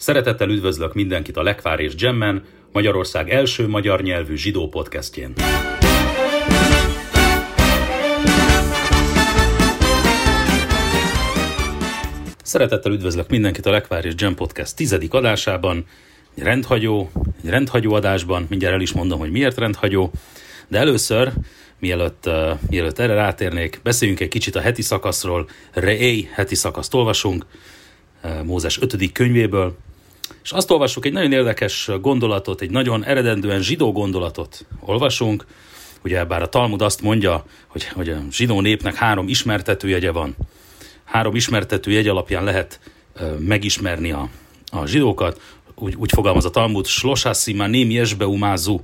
Szeretettel üdvözlök mindenkit a Lekvár és Gemmen, Magyarország első magyar nyelvű zsidó podcastjén. Szeretettel üdvözlök mindenkit a Lekvár és Gem Podcast tizedik adásában, egy rendhagyó, egy rendhagyó adásban, mindjárt el is mondom, hogy miért rendhagyó, de először, mielőtt, uh, mielőtt erre rátérnék, beszéljünk egy kicsit a heti szakaszról, Reé heti szakaszt olvasunk, Mózes 5. könyvéből, és azt olvassuk, egy nagyon érdekes gondolatot, egy nagyon eredendően zsidó gondolatot olvasunk, ugye bár a Talmud azt mondja, hogy, hogy a zsidó népnek három ismertetőjegye van, három ismertetőjegy alapján lehet uh, megismerni a, a zsidókat, úgy, úgy fogalmaz a Talmud, Slosasima Nim Jesbeumázu,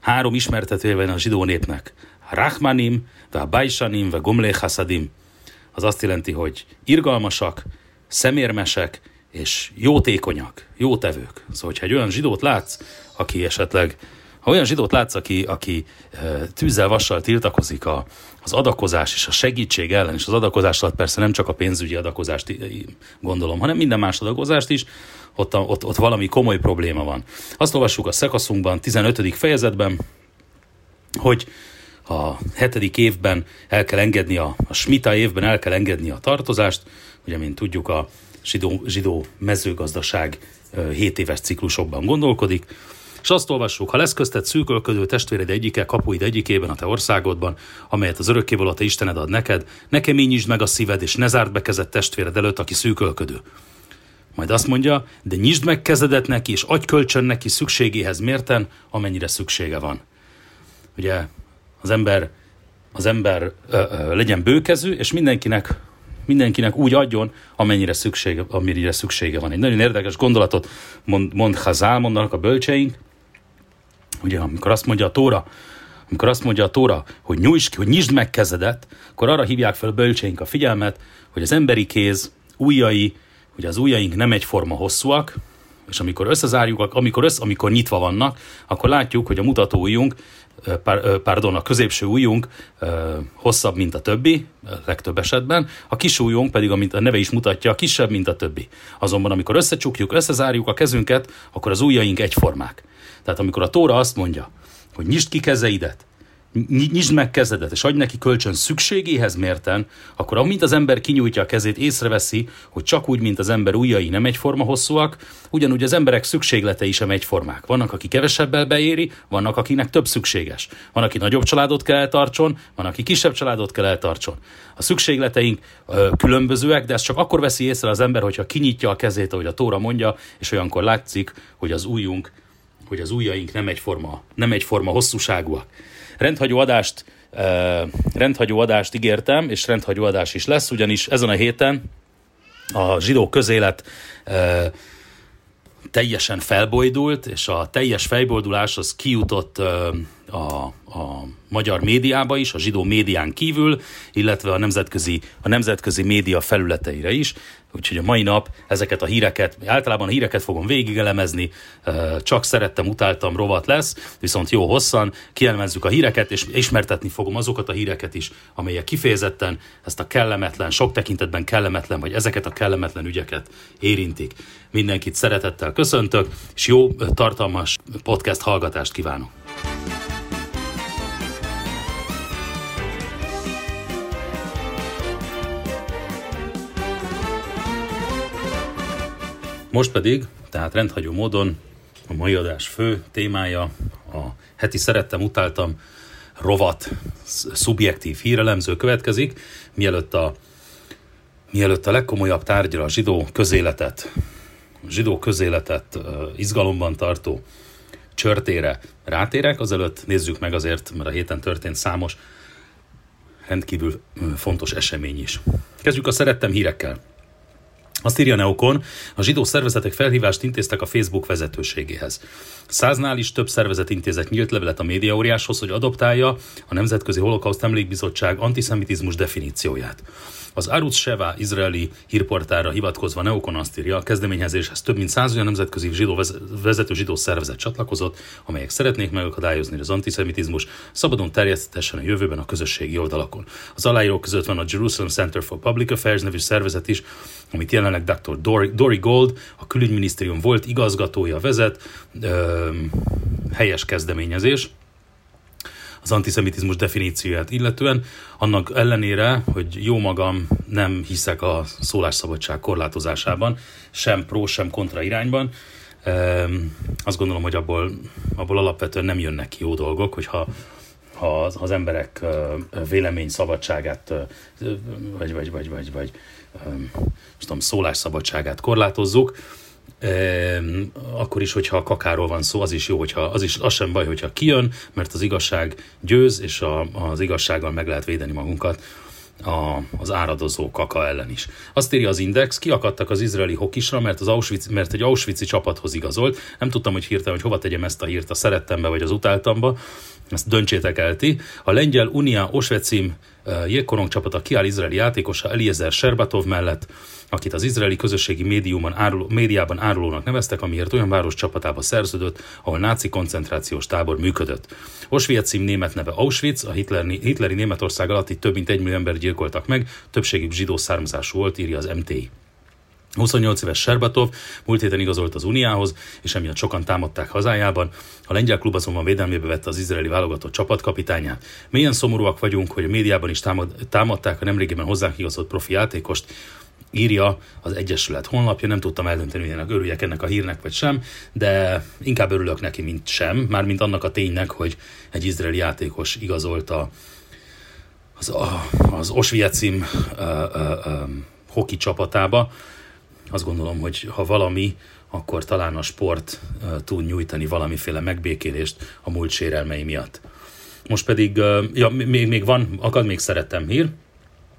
három ismertetője van a zsidó népnek. Rachmanim, ve Bajsanim, ve Gomlé Hasadim. Az azt jelenti, hogy irgalmasak, szemérmesek, és jótékonyak, jótevők. Szóval, hogyha egy olyan zsidót látsz, aki esetleg, ha olyan zsidót látsz, aki, aki tűzzel, vassal tiltakozik a, az adakozás és a segítség ellen, és az adakozás alatt persze nem csak a pénzügyi adakozást gondolom, hanem minden más adakozást is, ott, ott, ott valami komoly probléma van. Azt olvassuk a szekaszunkban, 15. fejezetben, hogy a hetedik évben el kell engedni, a, a smita évben el kell engedni a tartozást, ugye, mint tudjuk, a zsidó, zsidó mezőgazdaság 7 éves ciklusokban gondolkodik, és azt olvassuk, ha lesz köztet szűkölködő testvéred egyike, kapuid egyikében a te országodban, amelyet az örökkévaló a te Istened ad neked, nekem így meg a szíved, és ne zárd be kezed testvéred előtt, aki szűkölködő. Majd azt mondja, de nyisd meg kezedet neki, és adj kölcsön neki szükségéhez mérten, amennyire szüksége van. Ugye az ember, az ember ö, ö, legyen bőkezű, és mindenkinek mindenkinek úgy adjon, amennyire szüksége, amennyire szüksége van. Egy nagyon érdekes gondolatot mond, mond Hazál, mondanak a bölcseink, ugye amikor azt mondja a Tóra, amikor azt mondja a Tóra, hogy nyújts ki, hogy nyisd meg kezedet, akkor arra hívják fel a bölcseink a figyelmet, hogy az emberi kéz ujjai, hogy az ujjaink nem egyforma hosszúak, és amikor összezárjuk, amikor, össz, amikor nyitva vannak, akkor látjuk, hogy a mutató ujjunk, pardon, a középső ujjunk hosszabb, mint a többi, legtöbb esetben, a kis ujjunk pedig, amit a neve is mutatja, kisebb, mint a többi. Azonban, amikor összecsukjuk, összezárjuk a kezünket, akkor az ujjaink egyformák. Tehát amikor a Tóra azt mondja, hogy nyisd ki kezeidet, nyisd meg kezedet, és adj neki kölcsön szükségéhez mérten, akkor amint az ember kinyújtja a kezét, észreveszi, hogy csak úgy, mint az ember ujjai nem egyforma hosszúak, ugyanúgy az emberek szükségletei sem egyformák. Vannak, aki kevesebbel beéri, vannak, akinek több szükséges. Van, aki nagyobb családot kell eltartson, van, aki kisebb családot kell eltartson. A szükségleteink ö, különbözőek, de ezt csak akkor veszi észre az ember, hogyha kinyitja a kezét, ahogy a Tóra mondja, és olyankor látszik, hogy az ujjunk, hogy az ujjaink nem egyforma, nem egyforma hosszúságúak rendhagyó adást, rendhagyó adást ígértem, és rendhagyó adás is lesz, ugyanis ezen a héten a zsidó közélet teljesen felbojdult, és a teljes felbojdulás az kijutott a, a magyar médiába is, a zsidó médián kívül, illetve a nemzetközi, a nemzetközi média felületeire is. Úgyhogy a mai nap ezeket a híreket, általában a híreket fogom végigelemezni, csak szerettem, utáltam, rovat lesz, viszont jó hosszan kielemezzük a híreket, és ismertetni fogom azokat a híreket is, amelyek kifejezetten ezt a kellemetlen, sok tekintetben kellemetlen, vagy ezeket a kellemetlen ügyeket érintik. Mindenkit szeretettel köszöntök, és jó, tartalmas podcast hallgatást kívánok! Most pedig, tehát rendhagyó módon a mai adás fő témája a heti szerettem, utáltam rovat szubjektív hírelemző következik, mielőtt a, mielőtt a legkomolyabb tárgyra a zsidó közéletet, a zsidó közéletet izgalomban tartó csörtére rátérek, azelőtt nézzük meg azért, mert a héten történt számos rendkívül fontos esemény is. Kezdjük a szerettem hírekkel. Azt írja Neokon, a zsidó szervezetek felhívást intéztek a Facebook vezetőségéhez. Száznál is több szervezet intézett nyílt levelet a médiaóriáshoz, hogy adoptálja a Nemzetközi Holokauszt Emlékbizottság antiszemitizmus definícióját. Az Arutz Sheva izraeli hírportára hivatkozva Neokon azt írja, a kezdeményezéshez több mint száz olyan nemzetközi zsidó vezető zsidó szervezet csatlakozott, amelyek szeretnék megakadályozni, hogy az antiszemitizmus szabadon terjesztessen a jövőben a közösségi oldalakon. Az aláírók között van a Jerusalem Center for Public Affairs nevű szervezet is, amit jelenleg Dr. Dory, Dory Gold, a külügyminisztérium volt igazgatója vezet, ö, helyes kezdeményezés az antiszemitizmus definícióját illetően, annak ellenére, hogy jó magam nem hiszek a szólásszabadság korlátozásában, sem pró, sem kontra irányban, azt gondolom, hogy abból, abból alapvetően nem jönnek ki jó dolgok, hogyha ha az, az emberek vélemény szabadságát, vagy, vagy, vagy, vagy, vagy tudom, szólásszabadságát korlátozzuk, akkor is, hogyha a kakáról van szó, az is jó, hogyha az, is, az sem baj, hogyha kijön, mert az igazság győz, és a, az igazsággal meg lehet védeni magunkat a, az áradozó kaka ellen is. Azt írja az Index, kiakadtak az izraeli hokisra, mert, az Auschwitz, mert egy Auschwitz csapathoz igazolt. Nem tudtam, hogy hirtelen, hogy hova tegyem ezt a hírt, a szerettembe vagy az utáltamba. Ezt döntsétek el ti. A lengyel Unia Osvecim jégkorong csapata kiáll izraeli játékosa Eliezer Serbatov mellett, akit az izraeli közösségi médiumban áruló, médiában árulónak neveztek, amiért olyan város csapatába szerződött, ahol náci koncentrációs tábor működött. Oswiecim német neve Auschwitz, a hitleri, hitleri Németország alatt itt több mint egy millió ember gyilkoltak meg, többségük zsidó származású volt, írja az MTI. 28 éves Serbatov múlt héten igazolt az Uniához, és emiatt sokan támadták hazájában. A lengyel klub azonban védelmébe vette az izraeli válogatott csapatkapitányát. Milyen szomorúak vagyunk, hogy a médiában is támad, támadták a nemrégiben hozzánk igazolt profi játékost, írja az Egyesület honlapja, nem tudtam eldönteni, hogy ennek örüljek ennek a hírnek vagy sem, de inkább örülök neki, mint sem, már mint annak a ténynek, hogy egy izraeli játékos igazolta az, az Oswiecim uh, uh, uh, hoki csapatába. Azt gondolom, hogy ha valami, akkor talán a sport tud nyújtani valamiféle megbékélést a múlt sérelmei miatt. Most pedig, ja, még, még van, akad még szeretem hír,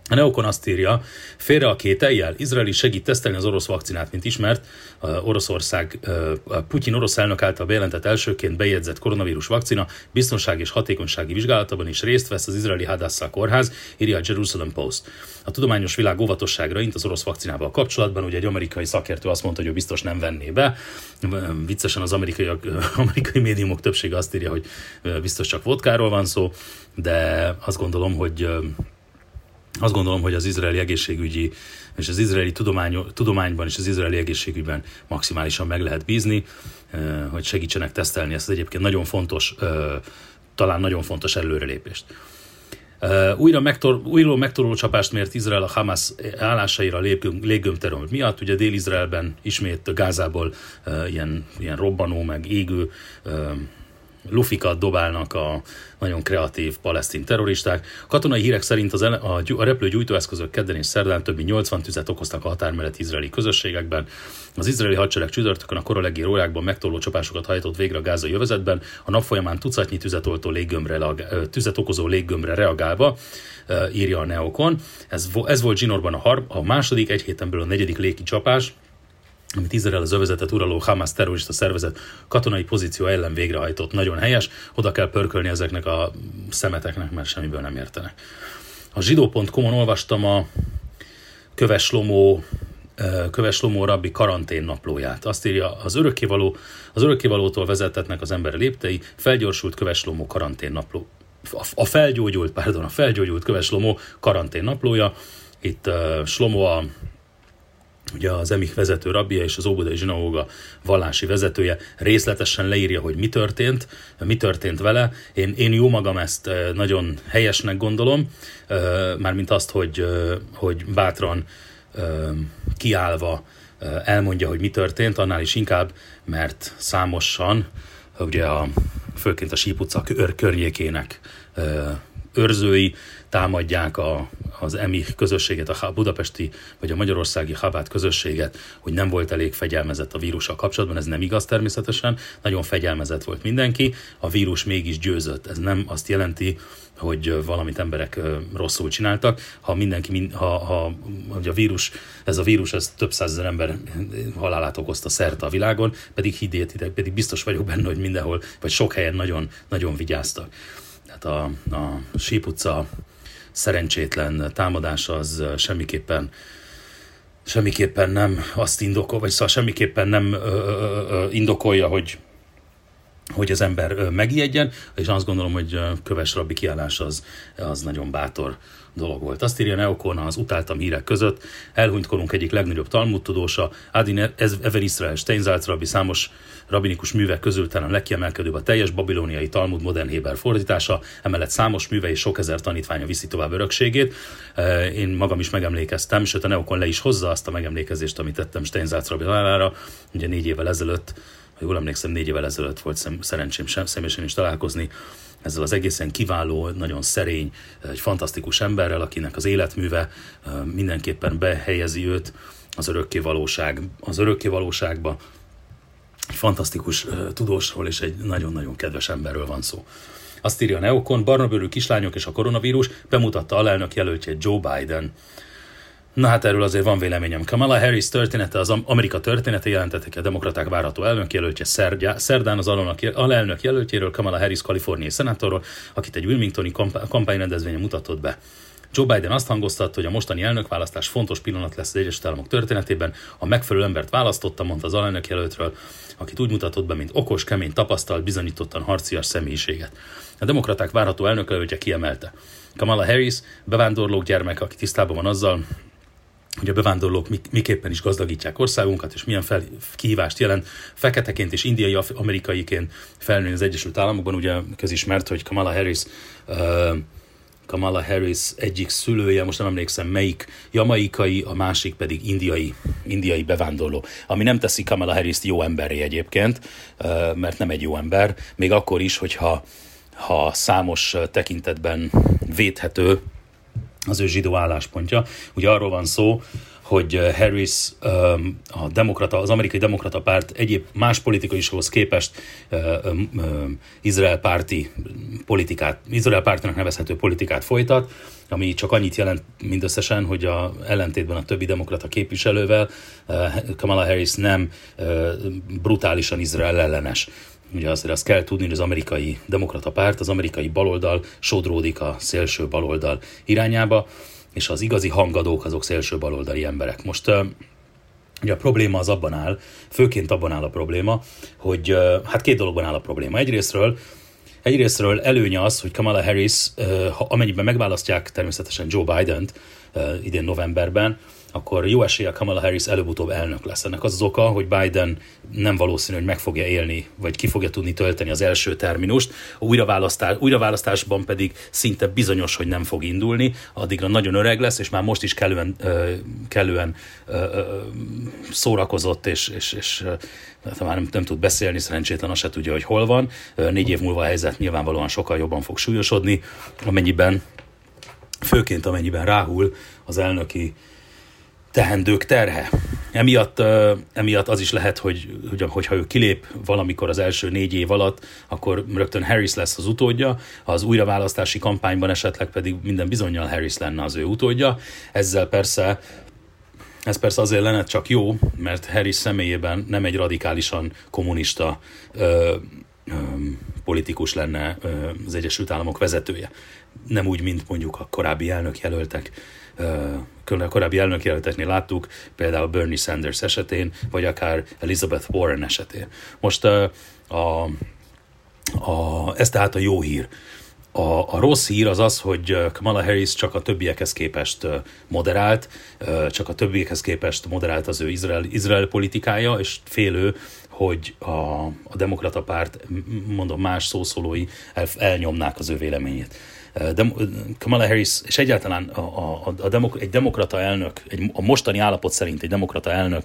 a Neokon azt írja, félre a kételjel, Izraeli segít tesztelni az orosz vakcinát, mint ismert, Oroszország, Putyin orosz elnök által bejelentett elsőként bejegyzett koronavírus vakcina biztonság és hatékonysági vizsgálatában is részt vesz az izraeli Hadassah kórház, írja a Jerusalem Post. A tudományos világ óvatosságra int az orosz vakcinával kapcsolatban, ugye egy amerikai szakértő azt mondta, hogy ő biztos nem venné be. Viccesen az amerikai, amerikai médiumok többsége azt írja, hogy biztos csak vodkáról van szó, de azt gondolom, hogy azt gondolom, hogy az izraeli egészségügyi és az izraeli tudomány, tudományban és az izraeli egészségügyben maximálisan meg lehet bízni, hogy segítsenek tesztelni ezt egyébként nagyon fontos, talán nagyon fontos előrelépést. Újra, megtor, újra megtoruló csapást mért Izrael a Hamas állásaira léggömteröm miatt. Ugye Dél-Izraelben ismét Gázából ilyen, ilyen robbanó, meg égő lufikat dobálnak a nagyon kreatív palesztin terroristák. Katonai hírek szerint az ele, a, a repülő gyújtóeszközök kedden és szerdán több mint 80 tüzet okoztak a határ mellett izraeli közösségekben. Az izraeli hadsereg csütörtökön a korolegi rórákban megtoló csapásokat hajtott végre a gázai övezetben, a nap folyamán tucatnyi tüzet, oltó léggömbre, tüzet okozó léggömbre reagálva, írja a Neokon. Ez, ez volt Zsinorban a, har, a második, egy héten belül a negyedik légi csapás, amit Izrael az övezetet uraló Hamas terrorista szervezet katonai pozíció ellen végrehajtott. Nagyon helyes, oda kell pörkölni ezeknek a szemeteknek, mert semmiből nem értenek. A zsidó.com-on olvastam a Köves Lomó Köves Lomó rabbi karantén naplóját. Azt írja, az örökkévaló, az örökkévalótól vezetetnek az ember léptei, felgyorsult Köves Lomó karantén napló. A felgyógyult, pardon, a felgyógyult Köves Lomó karantén naplója. Itt uh, Slomo a ugye az emik vezető rabbia és az Óbudai Zsinagóga vallási vezetője részletesen leírja, hogy mi történt, mi történt vele. Én, én jó magam ezt nagyon helyesnek gondolom, mármint azt, hogy, hogy bátran kiállva elmondja, hogy mi történt, annál is inkább, mert számosan, ugye a, főként a Síp utca környékének őrzői támadják a, az EMI közösséget, a budapesti vagy a magyarországi Habát közösséget, hogy nem volt elég fegyelmezett a vírussal kapcsolatban. Ez nem igaz természetesen, nagyon fegyelmezett volt mindenki, a vírus mégis győzött. Ez nem azt jelenti, hogy valamit emberek rosszul csináltak. Ha mindenki, ha, ha hogy a vírus, ez a vírus, ez több százezer ember halálát okozta szerte a világon, pedig higgyétek, pedig biztos vagyok benne, hogy mindenhol, vagy sok helyen nagyon, nagyon vigyáztak. Tehát a, a Síp utca szerencsétlen támadás az semmiképpen semmiképpen nem azt indokol, vagy szóval semmiképpen nem ö, ö, ö, indokolja, hogy hogy az ember megijedjen, és azt gondolom, hogy Köves Rabbi kiállás az, az nagyon bátor dolog volt. Azt írja Neokon az utáltam hírek között, elhunyt korunk egyik legnagyobb Talmud tudósa, Adin Ever Israel Steinzalt rabbi számos rabinikus művek közül talán legkiemelkedőbb a teljes babiloniai Talmud modern Héber fordítása, emellett számos műve és sok ezer tanítványa viszi tovább örökségét. Én magam is megemlékeztem, sőt a Neokon le is hozza azt a megemlékezést, amit tettem Steinzalt rabbi halálára, ugye négy évvel ezelőtt ha jól emlékszem, négy évvel ezelőtt volt szerencsém sem, személyesen is találkozni ezzel az egészen kiváló, nagyon szerény, egy fantasztikus emberrel, akinek az életműve mindenképpen behelyezi őt az örökké valóság, az örökké valóságba. Egy fantasztikus tudósról és egy nagyon-nagyon kedves emberről van szó. Azt írja a Neokon, barnabőrű kislányok és a koronavírus bemutatta alelnök jelöltjét Joe Biden. Na hát erről azért van véleményem. Kamala Harris története, az Amerika története jelentettek a demokraták várható elnök jelöltje szerdja, szerdán az alelnök jelöltjéről, Kamala Harris kaliforniai szenátorról, akit egy Wilmingtoni kampányrendezvényen mutatott be. Joe Biden azt hangoztatta, hogy a mostani elnökválasztás fontos pillanat lesz az Egyesült Államok történetében. A megfelelő embert választotta, mondta az alelnök jelöltről, akit úgy mutatott be, mint okos, kemény, tapasztalt, bizonyítottan harcias személyiséget. A demokraták várható elnökjelöltje kiemelte. Kamala Harris, bevándorlók gyermek, aki tisztában van azzal, hogy a bevándorlók miképpen is gazdagítják országunkat, és milyen fel, kihívást jelent feketeként és indiai amerikaiként felnőni az Egyesült Államokban. Ugye közismert, hogy Kamala Harris uh, Kamala Harris egyik szülője, most nem emlékszem melyik, jamaikai, a másik pedig indiai, indiai bevándorló. Ami nem teszi Kamala harris jó emberé egyébként, mert nem egy jó ember, még akkor is, hogyha ha számos tekintetben védhető, az ő zsidó álláspontja. Ugye arról van szó, hogy eh, Harris um, a demokrata, az amerikai demokrata párt egyéb más politikushoz képest um, Izrael párti politikát, Izrael pártinak nevezhető politikát folytat, ami csak annyit jelent mindösszesen, hogy a ellentétben a többi demokrata képviselővel uh, Kamala Harris nem brutálisan Izrael ellenes. Ugye azért azt kell tudni, hogy az amerikai demokrata párt, az amerikai baloldal sodródik a szélső baloldal irányába, és az igazi hangadók azok szélső baloldali emberek. Most Ugye a probléma az abban áll, főként abban áll a probléma, hogy hát két dologban áll a probléma. Egyrésztről Egyrésztről előnye az, hogy Kamala Harris, ha amennyiben megválasztják természetesen Joe Biden-t idén novemberben, akkor jó esélye Kamala Harris előbb-utóbb elnök lesz. Ennek az az oka, hogy Biden nem valószínű, hogy meg fogja élni, vagy ki fogja tudni tölteni az első terminust. A újraválasztás, újraválasztásban pedig szinte bizonyos, hogy nem fog indulni, addigra nagyon öreg lesz, és már most is kellően, kellően szórakozott, és, és, és hát már nem, nem tud beszélni, szerencsétlen azt se tudja, hogy hol van. Négy év múlva a helyzet nyilvánvalóan sokkal jobban fog súlyosodni, amennyiben, főként amennyiben ráhul az elnöki tehendők terhe. Emiatt, emiatt az is lehet, hogy, hogy hogyha ő kilép valamikor az első négy év alatt, akkor rögtön Harris lesz az utódja, az újraválasztási kampányban esetleg pedig minden bizonyal Harris lenne az ő utódja. Ezzel persze ez persze azért lenne csak jó, mert Harris személyében nem egy radikálisan kommunista ö, ö, politikus lenne ö, az Egyesült Államok vezetője. Nem úgy, mint mondjuk a korábbi elnök jelöltek korábbi elnökjelölteknél láttuk, például Bernie Sanders esetén, vagy akár Elizabeth Warren esetén. Most a, a, a, ez tehát a jó hír. A, a rossz hír az az, hogy Kamala Harris csak a többiekhez képest moderált, csak a többiekhez képest moderált az ő Izrael, Izrael politikája, és félő, hogy a, a demokrata párt, mondom, más szószólói el, elnyomnák az ő véleményét. De, Kamala Harris, és egyáltalán a, a, a demok, egy demokrata elnök, egy, a mostani állapot szerint egy demokrata elnök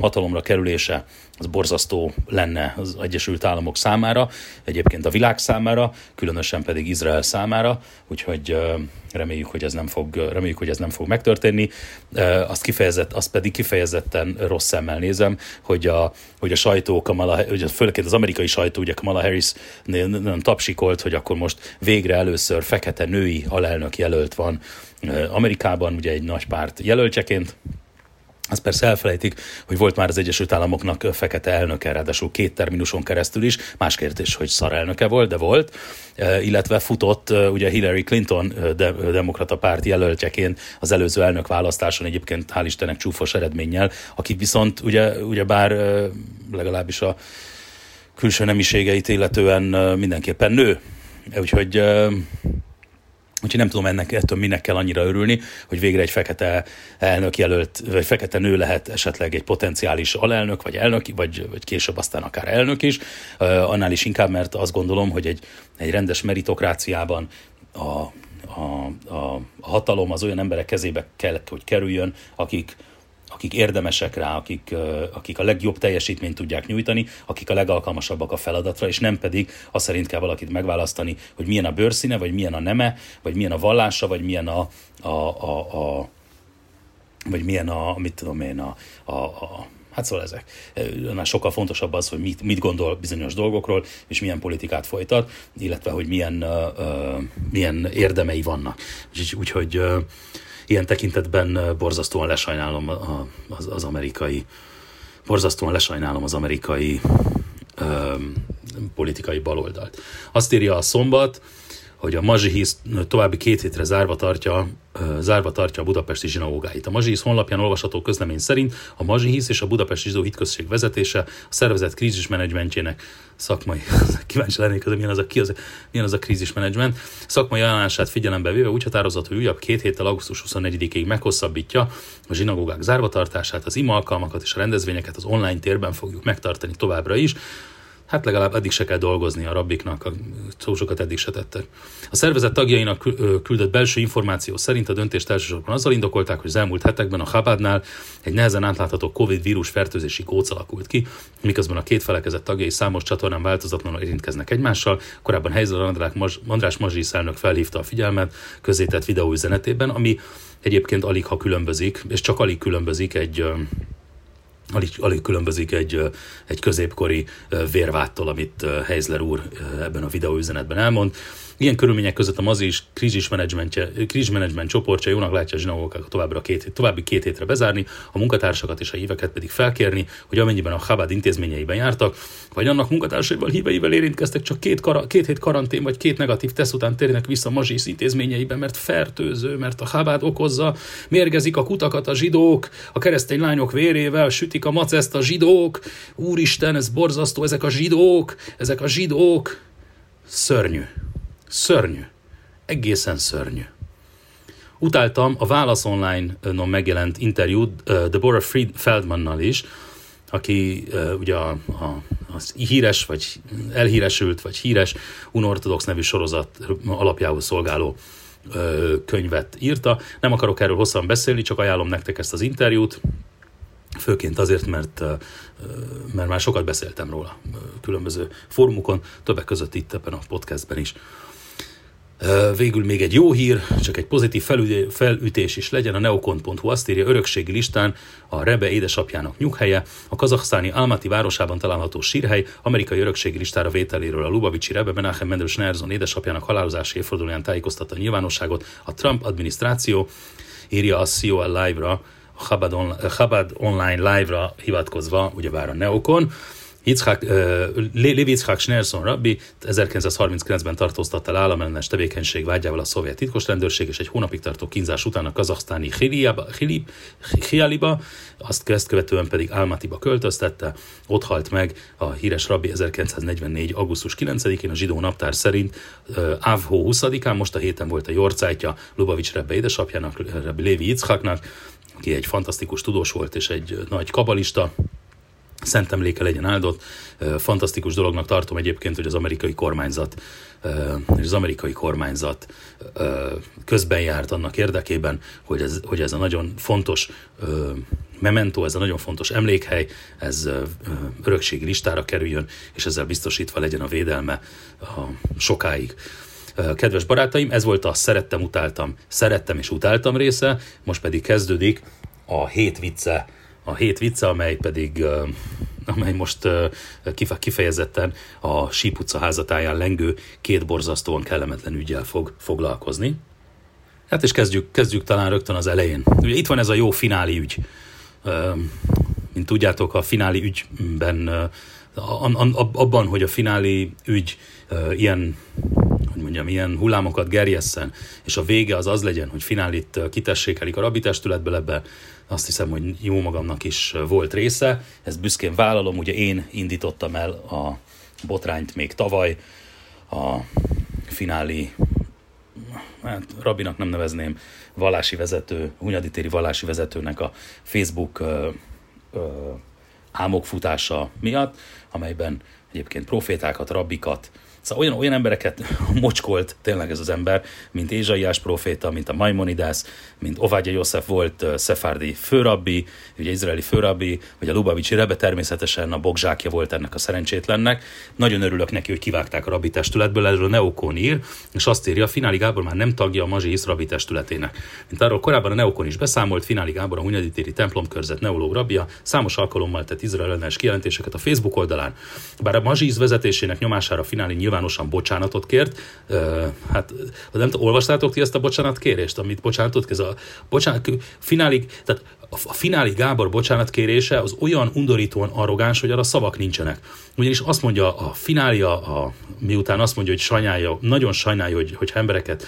hatalomra kerülése az borzasztó lenne az Egyesült Államok számára, egyébként a világ számára, különösen pedig Izrael számára, úgyhogy reméljük, hogy ez nem fog, reméljük, hogy ez nem fog megtörténni. Azt, kifejezett, azt pedig kifejezetten rossz szemmel nézem, hogy a, hogy a sajtó, Kamala, hogy főleg az amerikai sajtó, ugye Kamala Harris nem tapsikolt, hogy akkor most végre először fekete női alelnök jelölt van Amerikában, ugye egy nagy párt jelöltjeként, azt persze elfelejtik, hogy volt már az Egyesült Államoknak fekete elnöke, ráadásul két terminuson keresztül is, más kérdés, hogy szar elnöke volt, de volt, illetve futott ugye Hillary Clinton de, demokrata párt jelöltjeként az előző elnök választáson egyébként hál' Istennek csúfos eredménnyel, akik viszont ugye, ugye bár legalábbis a külső nemiségeit illetően mindenképpen nő. Úgyhogy Úgyhogy nem tudom ennek, ettől minek kell annyira örülni, hogy végre egy fekete elnök jelölt, vagy fekete nő lehet esetleg egy potenciális alelnök, vagy elnök, vagy, vagy később aztán akár elnök is. Annál is inkább, mert azt gondolom, hogy egy, egy rendes meritokráciában a, a, a, hatalom az olyan emberek kezébe kell, hogy kerüljön, akik, akik érdemesek rá, akik, akik a legjobb teljesítményt tudják nyújtani, akik a legalkalmasabbak a feladatra, és nem pedig azt szerint kell valakit megválasztani, hogy milyen a bőrszíne, vagy milyen a neme, vagy milyen a vallása, vagy milyen a, a, a, a vagy milyen a, mit tudom én, a, a, a Hát szóval ezek. Annál sokkal fontosabb az, hogy mit, mit gondol bizonyos dolgokról, és milyen politikát folytat, illetve hogy milyen, uh, uh, milyen érdemei vannak. Úgyhogy uh, ilyen tekintetben borzasztóan lesajnálom az, az amerikai, borzasztóan lesajnálom az amerikai ö, politikai baloldalt. Azt írja a szombat, hogy a Mazsihisz további két hétre zárva tartja, zárva tartja a budapesti zsinagógáit. A Mazsihisz honlapján olvasható közlemény szerint a Mazsihisz és a budapesti zsidó hitközség vezetése a szervezet krízismenedzsmentjének szakmai, kíváncsi lennék, hogy milyen az a, ki az, milyen az a krízismenedzsment, szakmai ajánlását figyelembe véve úgy határozott, hogy újabb két héttel augusztus 24-ig meghosszabbítja a zsinagógák zárvatartását, az ima alkalmakat és a rendezvényeket az online térben fogjuk megtartani továbbra is, hát legalább eddig se kell dolgozni a rabbiknak, a szósokat eddig se tettek. A szervezet tagjainak küldött belső információ szerint a döntést elsősorban azzal indokolták, hogy az elmúlt hetekben a Chabadnál egy nehezen átlátható Covid vírus fertőzési kóc alakult ki, miközben a két felekezett tagjai számos csatornán változatlanul érintkeznek egymással. Korábban Helyzer András Mazsis elnök felhívta a figyelmet közzétett videóüzenetében, ami egyébként alig ha különbözik, és csak alig különbözik egy alig, alig különbözik egy, egy középkori vérváttól, amit Heizler úr ebben a videóüzenetben elmond. Ilyen körülmények között a mazis krízismenedzsment csoportja. Jónak látja a zsinagógákat továbbra két, további két hétre bezárni, a munkatársakat és a híveket pedig felkérni, hogy amennyiben a Chabad intézményeiben jártak, vagy annak munkatársaival, híveivel érintkeztek, csak két, kara, két hét karantén vagy két negatív tesz után térnek vissza a mazsis intézményeiben, mert fertőző, mert a Chabad okozza, mérgezik a kutakat a zsidók, a keresztény lányok vérével, sütik a maceszt a zsidók, úristen, ez borzasztó, ezek a zsidók, ezek a zsidók, szörnyű. Szörnyű. Egészen szörnyű. Utáltam a Válasz Online-on megjelent interjút uh, Deborah Fried Feldmannal is, aki uh, ugye a, a, az híres, vagy elhíresült, vagy híres unortodox nevű sorozat alapjául szolgáló uh, könyvet írta. Nem akarok erről hosszan beszélni, csak ajánlom nektek ezt az interjút, főként azért, mert, mert már sokat beszéltem róla különböző fórumokon, többek között itt ebben a podcastben is. Végül még egy jó hír, csak egy pozitív felütés is legyen, a neokont.hu azt írja örökségi listán a Rebe édesapjának nyughelye, a kazaksztáni Almaty városában található sírhely, amerikai örökségi listára vételéről a Lubavicsi Rebe Menachem Mendel Schneerson édesapjának halálozási évfordulóján tájékoztatta a nyilvánosságot, a Trump adminisztráció írja a COL Live-ra, a Chabad Online Live-ra hivatkozva, ugyebár a Neokon, Yitzhak, Levi Yitzhak Schneerson rabbi 1939-ben tartóztatta el államellenes tevékenység vágyával a szovjet titkos rendőrség, és egy hónapig tartó kínzás után a kazaksztáni Hialiba, azt ezt követően pedig Almatiba költöztette, ott halt meg a híres rabbi 1944. augusztus 9-én a zsidó naptár szerint Avho 20-án, most a héten volt a Jorcájtja Lubavics Rebbe édesapjának, Rabbi Lévi Yitzhaknak, aki egy fantasztikus tudós volt és egy nagy kabalista, Szent emléke legyen áldott. Fantasztikus dolognak tartom egyébként, hogy az amerikai kormányzat és az amerikai kormányzat közben járt annak érdekében, hogy ez, hogy ez a nagyon fontos memento, ez a nagyon fontos emlékhely, ez örökségi listára kerüljön, és ezzel biztosítva legyen a védelme a sokáig. Kedves barátaim, ez volt a szerettem, utáltam, szerettem és utáltam része, most pedig kezdődik a hét vicce a hét vicce, amely pedig amely most kifejezetten a Sípuca házatáján lengő két borzasztóan kellemetlen ügyel fog foglalkozni. Hát és kezdjük, kezdjük talán rögtön az elején. Ugye itt van ez a jó fináli ügy. mint tudjátok, a fináli ügyben, abban, hogy a fináli ügy ilyen mondjam, ilyen hullámokat gerjesszen, és a vége az az legyen, hogy finálit kitessékelik a rabbi testületből, ebbe azt hiszem, hogy jó magamnak is volt része, ezt büszkén vállalom, ugye én indítottam el a botrányt még tavaly, a fináli, hát rabinak nem nevezném, vallási vezető, Hunyaditéri vallási vezetőnek a Facebook ö, ö, álmokfutása miatt, amelyben egyébként profétákat, rabbikat, Szóval olyan, olyan embereket mocskolt tényleg ez az ember, mint Ézsaiás proféta, mint a Maimonides, mint Ovágya József volt szefárdi főrabbi, ugye izraeli főrabbi, vagy a Lubavicsi Rebe természetesen a bogzsákja volt ennek a szerencsétlennek. Nagyon örülök neki, hogy kivágták a rabbi testületből, erről Neokon ír, és azt írja, Fináli Gábor már nem tagja a Mazsi rabbi testületének. Mint arról korábban a Neokon is beszámolt, Fináli Gábor a Hunyaditéri templomkörzet neológ rabja számos alkalommal tett Izrael kijelentéseket a Facebook oldalán. Bár a Mazsi vezetésének nyomására Fináli nyilvánosan bocsánatot kért. Hát nem olvastátok ti ezt a bocsánatkérést, amit bocsánatot kér? A bocsánat, finálig, tehát a fináli Gábor bocsánatkérése az olyan undorítóan arrogáns, hogy arra szavak nincsenek. Ugyanis azt mondja a finália, a, miután azt mondja, hogy sajnálja, nagyon sajnálja, hogy, hogy embereket,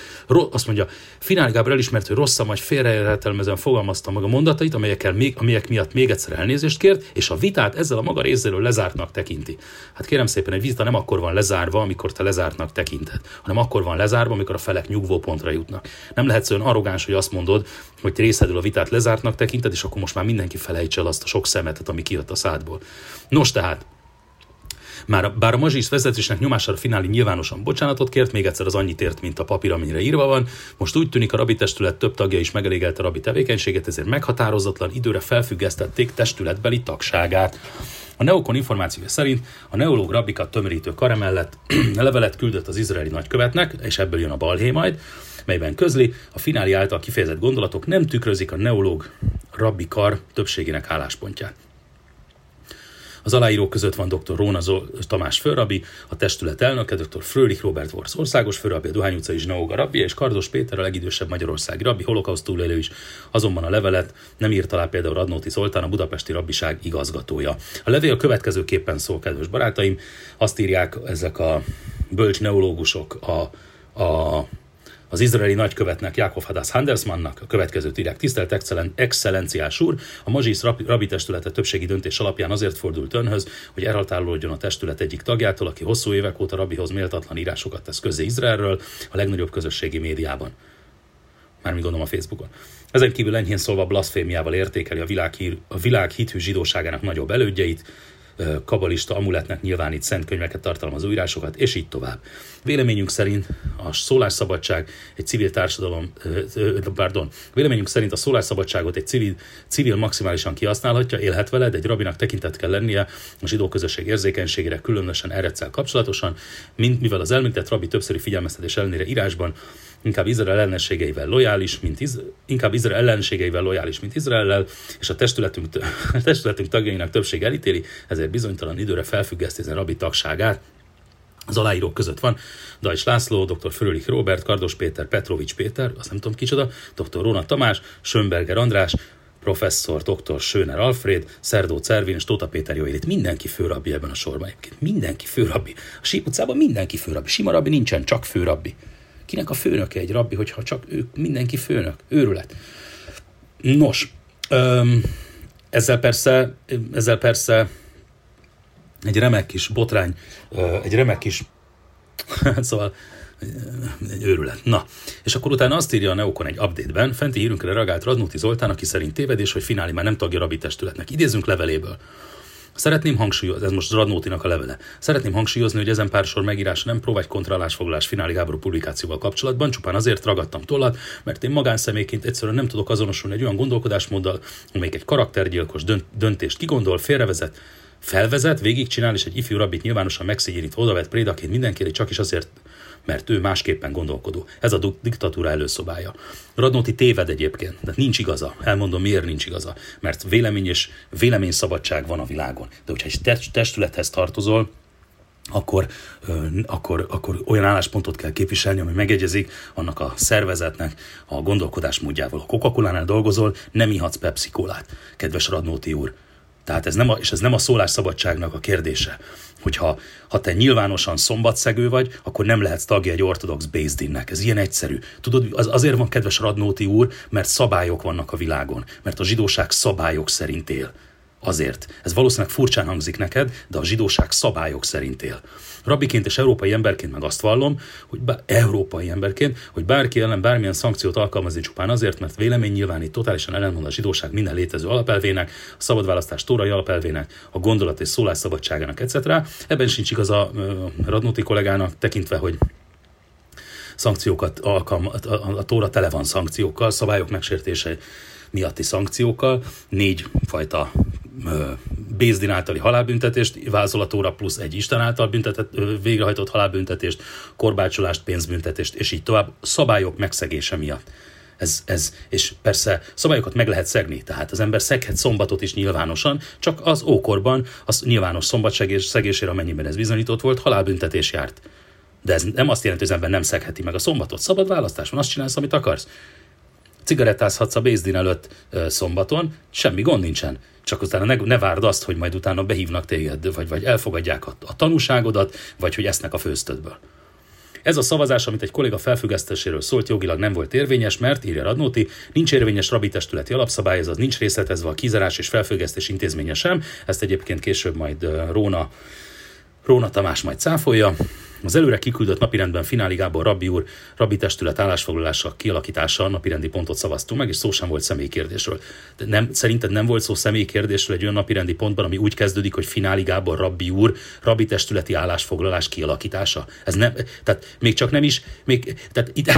azt mondja, fináli Gábor elismert, hogy rosszam vagy félreértelmezően fogalmazta meg a mondatait, amelyekkel még, amelyek miatt még egyszer elnézést kért, és a vitát ezzel a maga részéről lezártnak tekinti. Hát kérem szépen, egy vita nem akkor van lezárva, amikor te lezártnak tekinted, hanem akkor van lezárva, amikor a felek nyugvó pontra jutnak. Nem lehetsz olyan arrogáns, hogy azt mondod, hogy te részedül a vitát lezártnak tekinted, és akkor most már mindenki felejts el azt a sok szemetet, ami kijött a szádból. Nos tehát, már, bár a Mazsis vezetésnek nyomására fináli nyilvánosan bocsánatot kért, még egyszer az annyit ért, mint a papír, amire írva van. Most úgy tűnik, a rabi testület több tagja is megelégelte a rabi tevékenységet, ezért meghatározatlan időre felfüggesztették testületbeli tagságát. A Neokon információja szerint a neológ rabbikat tömörítő kare mellett levelet küldött az izraeli nagykövetnek, és ebből jön a balhé majd, melyben közli, a fináli által kifejezett gondolatok nem tükrözik a neológ rabbi kar többségének álláspontját. Az aláírók között van dr. Róna Tamás főrabi, a testület elnöke, dr. Frölich Robert Worsz országos főrabi, a Dohány utcai Zsinóga rabbi, és Kardos Péter a legidősebb magyarországi rabbi, holokauszt túlélő is. Azonban a levelet nem írt alá például Radnóti Zoltán, a budapesti rabbiság igazgatója. A levél következőképpen szól, kedves barátaim, azt írják ezek a bölcs neológusok a, a az izraeli nagykövetnek, Jákov Hadász Handelsmannnak a következőt írják. Tisztelt excellen, excellenciás úr, a Mazsis rabi testülete többségi döntés alapján azért fordult önhöz, hogy elhatárolódjon a testület egyik tagjától, aki hosszú évek óta rabihoz méltatlan írásokat tesz közé Izraelről, a legnagyobb közösségi médiában. Mármint gondolom a Facebookon. Ezen kívül enyhén szólva blaszfémiával értékeli a világ, hír, a világ hithű zsidóságának nagyobb elődjeit, kabalista amuletnek nyilvánít szent könyveket tartalmazó írásokat, és így tovább. Véleményünk szerint a szólásszabadság egy civil társadalom, pardon, véleményünk szerint a szólásszabadságot egy civil, civil maximálisan kihasználhatja, élhet vele, de egy rabinak tekintet kell lennie a zsidó közösség érzékenységére, különösen eredszel kapcsolatosan, mint mivel az elmített rabi többszöri figyelmeztetés ellenére írásban inkább Izrael ellenségeivel lojális, mint Iz... inkább Izrael ellenségeivel lojális, mint Izraellel, és a testületünk, a testületünk tagjainak többség elítéli, ezért bizonytalan időre felfüggeszti ezen rabbi tagságát, az aláírók között van Dajs László, dr. Frölich Robert, Kardos Péter, Petrovics Péter, azt nem tudom kicsoda, dr. Róna Tamás, Sönberger András, professzor, dr. Söner Alfred, Szerdó Cervin és Tóta Péter Jóélit. Mindenki főrabbi ebben a sorban egyébként. Mindenki főrabbi. A Síp utcában mindenki főrabbi. Sima rabbi nincsen, csak főrabbi. Kinek a főnöke egy rabbi, hogyha csak ők mindenki főnök? Őrület. Nos, öm, ezzel persze, ezzel persze egy remek kis botrány, egy remek kis, szóval egy őrület. Na, és akkor utána azt írja a Neokon egy update-ben, fenti hírünkre reagált Radnóti Zoltán, aki szerint tévedés, hogy fináli már nem tagja rabbi testületnek. Idézünk leveléből. Szeretném hangsúlyozni, ez most Radnótinak a levele. Szeretném hangsúlyozni, hogy ezen pár sor megírás nem pró vagy kontrálásfoglalás fináli Gábor publikációval kapcsolatban, csupán azért ragadtam tollat, mert én magánszemélyként egyszerűen nem tudok azonosulni egy olyan gondolkodásmóddal, amelyik egy karaktergyilkos dönt, döntést kigondol, félrevezet, felvezet, végigcsinál, és egy ifjú rabbit nyilvánosan megszégyenít odavet prédaként mindenkire, csak is azért, mert ő másképpen gondolkodó. Ez a diktatúra előszobája. Radnóti téved egyébként, de nincs igaza. Elmondom, miért nincs igaza. Mert vélemény és véleményszabadság van a világon. De hogyha egy testülethez tartozol, akkor, akkor, akkor olyan álláspontot kell képviselni, ami megegyezik annak a szervezetnek a gondolkodásmódjával. Ha Coca-Cola-nál dolgozol, nem ihatsz Pepsi Colát, kedves Radnóti úr. Tehát ez nem a, és ez nem a szólásszabadságnak a kérdése, hogyha ha te nyilvánosan szombatszegő vagy, akkor nem lehetsz tagja egy ortodox Bézdinnek. Ez ilyen egyszerű. Tudod, az azért van kedves Radnóti úr, mert szabályok vannak a világon, mert a zsidóság szabályok szerint él. Azért. Ez valószínűleg furcsán hangzik neked, de a zsidóság szabályok szerint él. Rabbiként és európai emberként meg azt vallom, hogy bár, európai emberként, hogy bárki ellen bármilyen szankciót alkalmazni csupán azért, mert vélemény nyilvánít totálisan ellentmond a zsidóság minden létező alapelvének, a szabadválasztás tórai alapelvének, a gondolat és szólásszabadságának, etc. Ebben sincs igaz a Radnóti kollégának, tekintve, hogy szankciókat alkalmaz, a, a tóra tele van szankciókkal, szabályok megsértése miatti szankciókkal, négy fajta Bézdin általi halálbüntetést, vázolatóra plusz egy Isten által büntetett, végrehajtott halálbüntetést, korbácsolást, pénzbüntetést, és így tovább, szabályok megszegése miatt. Ez, ez, és persze szabályokat meg lehet szegni, tehát az ember szeghet szombatot is nyilvánosan, csak az ókorban az nyilvános szegésére, amennyiben ez bizonyított volt, halálbüntetés járt. De ez nem azt jelenti, hogy az ember nem szegheti meg a szombatot. Szabad választás van, azt csinálsz, amit akarsz cigarettázhatsz a Bézdin előtt szombaton, semmi gond nincsen. Csak utána ne, ne várd azt, hogy majd utána behívnak téged, vagy, vagy elfogadják a, a tanúságodat, vagy hogy esznek a főztödből. Ez a szavazás, amit egy kolléga felfüggesztéséről szólt, jogilag nem volt érvényes, mert, írja Radnóti, nincs érvényes rabitestületi alapszabály, ez az nincs részletezve a kizárás és felfüggesztés intézménye sem. Ezt egyébként később majd Róna, Róna Tamás majd cáfolja. Az előre kiküldött napirendben Fináli Gábor Rabbi úr Rabbi testület állásfoglalása kialakítása napirendi pontot szavaztunk meg, és szó sem volt személyi kérdésről. De nem, szerinted nem volt szó személyi kérdésről egy olyan napirendi pontban, ami úgy kezdődik, hogy Fináli Gábor Rabbi úr Rabbi testületi állásfoglalás kialakítása? Ez nem, tehát még csak nem is, még, tehát itt,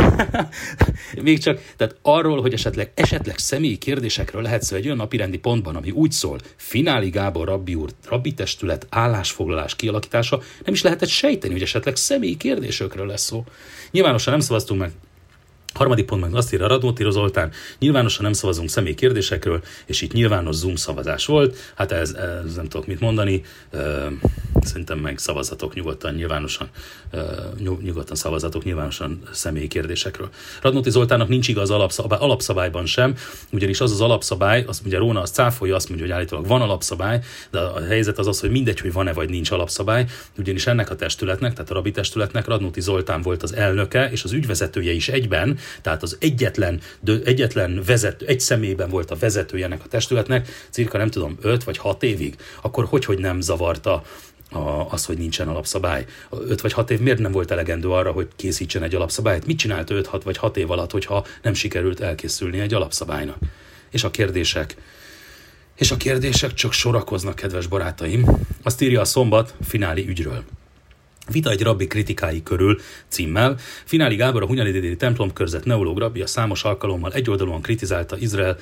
még csak, tehát arról, hogy esetleg, esetleg személyi kérdésekről lehet szó egy olyan napirendi pontban, ami úgy szól, Fináli Gábor Rabbi úr Rabbi testület állásfoglalás kialakítása, nem is lehetett sejteni, hogy esetleg személyi kérdésekről lesz szó. Nyilvánosan nem szavaztunk meg Harmadik pont meg azt írja Radnóti Zoltán, nyilvánosan nem szavazunk személy kérdésekről, és itt nyilvános Zoom szavazás volt. Hát ez, ez nem tudok mit mondani, szerintem meg szavazatok nyugodtan, nyilvánosan, nyugodtan szavazatok nyilvánosan személyi kérdésekről. Radnóti Zoltánnak nincs igaz alapszabály, alapszabályban sem, ugyanis az az alapszabály, az ugye Róna azt cáfolja, azt mondja, hogy állítólag van alapszabály, de a helyzet az az, hogy mindegy, hogy van-e vagy nincs alapszabály, ugyanis ennek a testületnek, tehát a rabi testületnek Radnóti Zoltán volt az elnöke, és az ügyvezetője is egyben, tehát az egyetlen, egyetlen vezető, egy személyben volt a vezetője ennek a testületnek, cirka nem tudom, 5 vagy 6 évig, akkor hogy, hogy nem zavarta a, az, hogy nincsen alapszabály. 5 vagy 6 év miért nem volt elegendő arra, hogy készítsen egy alapszabályt? Mit csinált 5-6 vagy 6 év alatt, hogyha nem sikerült elkészülni egy alapszabálynak? És a kérdések, és a kérdések csak sorakoznak, kedves barátaim. Azt írja a szombat fináli ügyről. Vita egy rabbi kritikái körül címmel. Fináli Gábor a Hunyadi templomkörzet neológ rabbi számos alkalommal egyoldalúan kritizálta Izrael,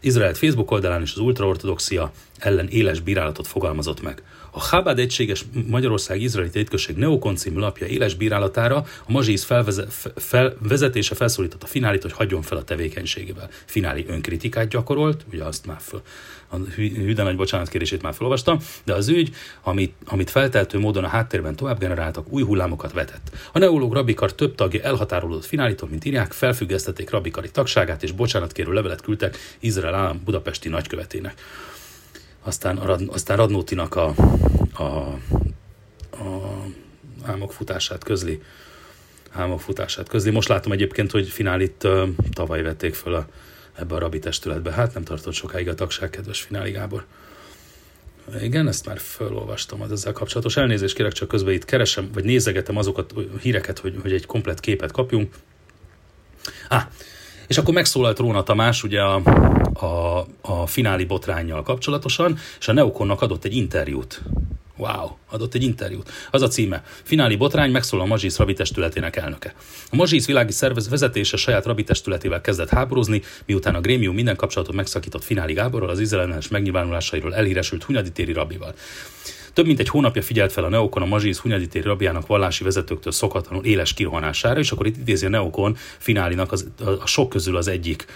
Izraelt Facebook oldalán és az ultraortodoxia ellen éles bírálatot fogalmazott meg. A Chabad Egységes Magyarország Izraeli Tétközség Neokon című lapja éles bírálatára a Mazsisz felveze, fel, vezetése felszólította Finálit, hogy hagyjon fel a tevékenységével. Fináli önkritikát gyakorolt, ugye azt már föl, a hűde nagy bocsánatkérését már felolvastam, de az ügy, amit, amit felteltő módon a háttérben tovább generáltak, új hullámokat vetett. A neológ Rabikar több tagja elhatárolódott Finálitól, mint írják, felfüggesztették Rabikari tagságát és bocsánatkérő levelet küldtek Izrael állam budapesti nagykövetének aztán, a, aztán Radnótinak a, a, a álmok futását közli. Álmok futását közli. Most látom egyébként, hogy finálit tavaly vették föl a, ebbe a rabi testületbe. Hát nem tartott sokáig a tagság, kedves Fináli Gábor. Igen, ezt már felolvastam az ezzel kapcsolatos. Elnézést kérek, csak közben itt keresem, vagy nézegetem azokat a híreket, hogy, hogy egy komplet képet kapjunk. Ah, és akkor megszólalt Róna Tamás ugye a, a, a fináli botrányjal kapcsolatosan, és a Neokonnak adott egy interjút. Wow, adott egy interjút. Az a címe. Fináli botrány megszól a Mazsisz rabi testületének elnöke. A Mazsisz világi szervez vezetése saját rabi testületével kezdett háborúzni, miután a grémium minden kapcsolatot megszakított Fináli Gáborral, az izraellenes megnyilvánulásairól elhíresült Hunyadi téri rabival. Több mint egy hónapja figyelt fel a Neokon a Mazsisz Hunyaditéri rabjának vallási vezetőktől szokatlanul éles kirohanására, és akkor itt idézi a Neokon finálinak az, a, a sok közül az egyik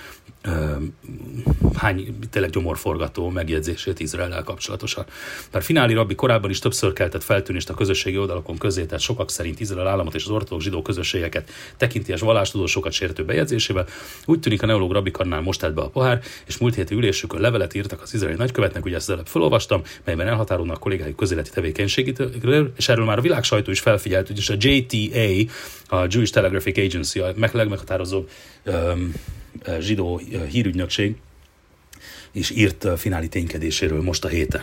hány tényleg gyomorforgató megjegyzését Izrael kapcsolatosan. Bár Fináli rabbi korábban is többször keltett feltűnést a közösségi oldalakon közé, tehát sokak szerint Izrael államot és az ortodox zsidó közösségeket tekinties vallástudósokat sértő bejegyzésével, úgy tűnik a neológ rabbi karnál most állt be a pohár, és múlt héti ülésükön levelet írtak az izraeli nagykövetnek, ugye ezt előbb felolvastam, melyben elhatárolnak a kollégájuk közéleti tevékenységéről, és erről már a világ sajtó is felfigyelt, ugyanis a JTA, a Jewish Telegraphic Agency, a legmeghatározóbb um, zsidó hírügynökség, és írt fináli ténykedéséről most a héten.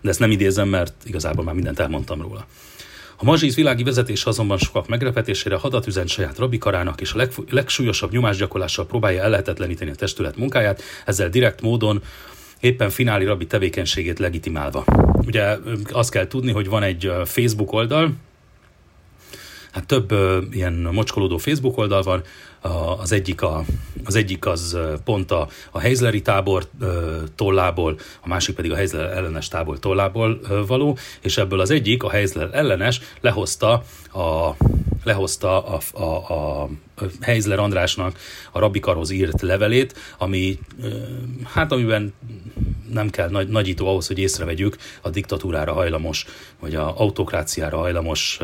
De ezt nem idézem, mert igazából már mindent elmondtam róla. A mazsiz világi vezetés azonban sokak meglepetésére hadat üzent saját rabikarának, és a legf- legsúlyosabb nyomásgyakorlással próbálja ellehetetleníteni a testület munkáját, ezzel direkt módon éppen fináli rabbi tevékenységét legitimálva. Ugye azt kell tudni, hogy van egy Facebook oldal, hát több ilyen mocskolódó Facebook oldal van, az egyik, a, az egyik az pont a, a Heizleri tábor tollából, a másik pedig a Heizler ellenes tábor tollából való, és ebből az egyik, a Heizler ellenes lehozta a, lehozta a, a, a Heizler Andrásnak a Rabikarhoz írt levelét, ami, hát amiben nem kell nagy, nagyító ahhoz, hogy észrevegyük a diktatúrára hajlamos, vagy a autokráciára hajlamos,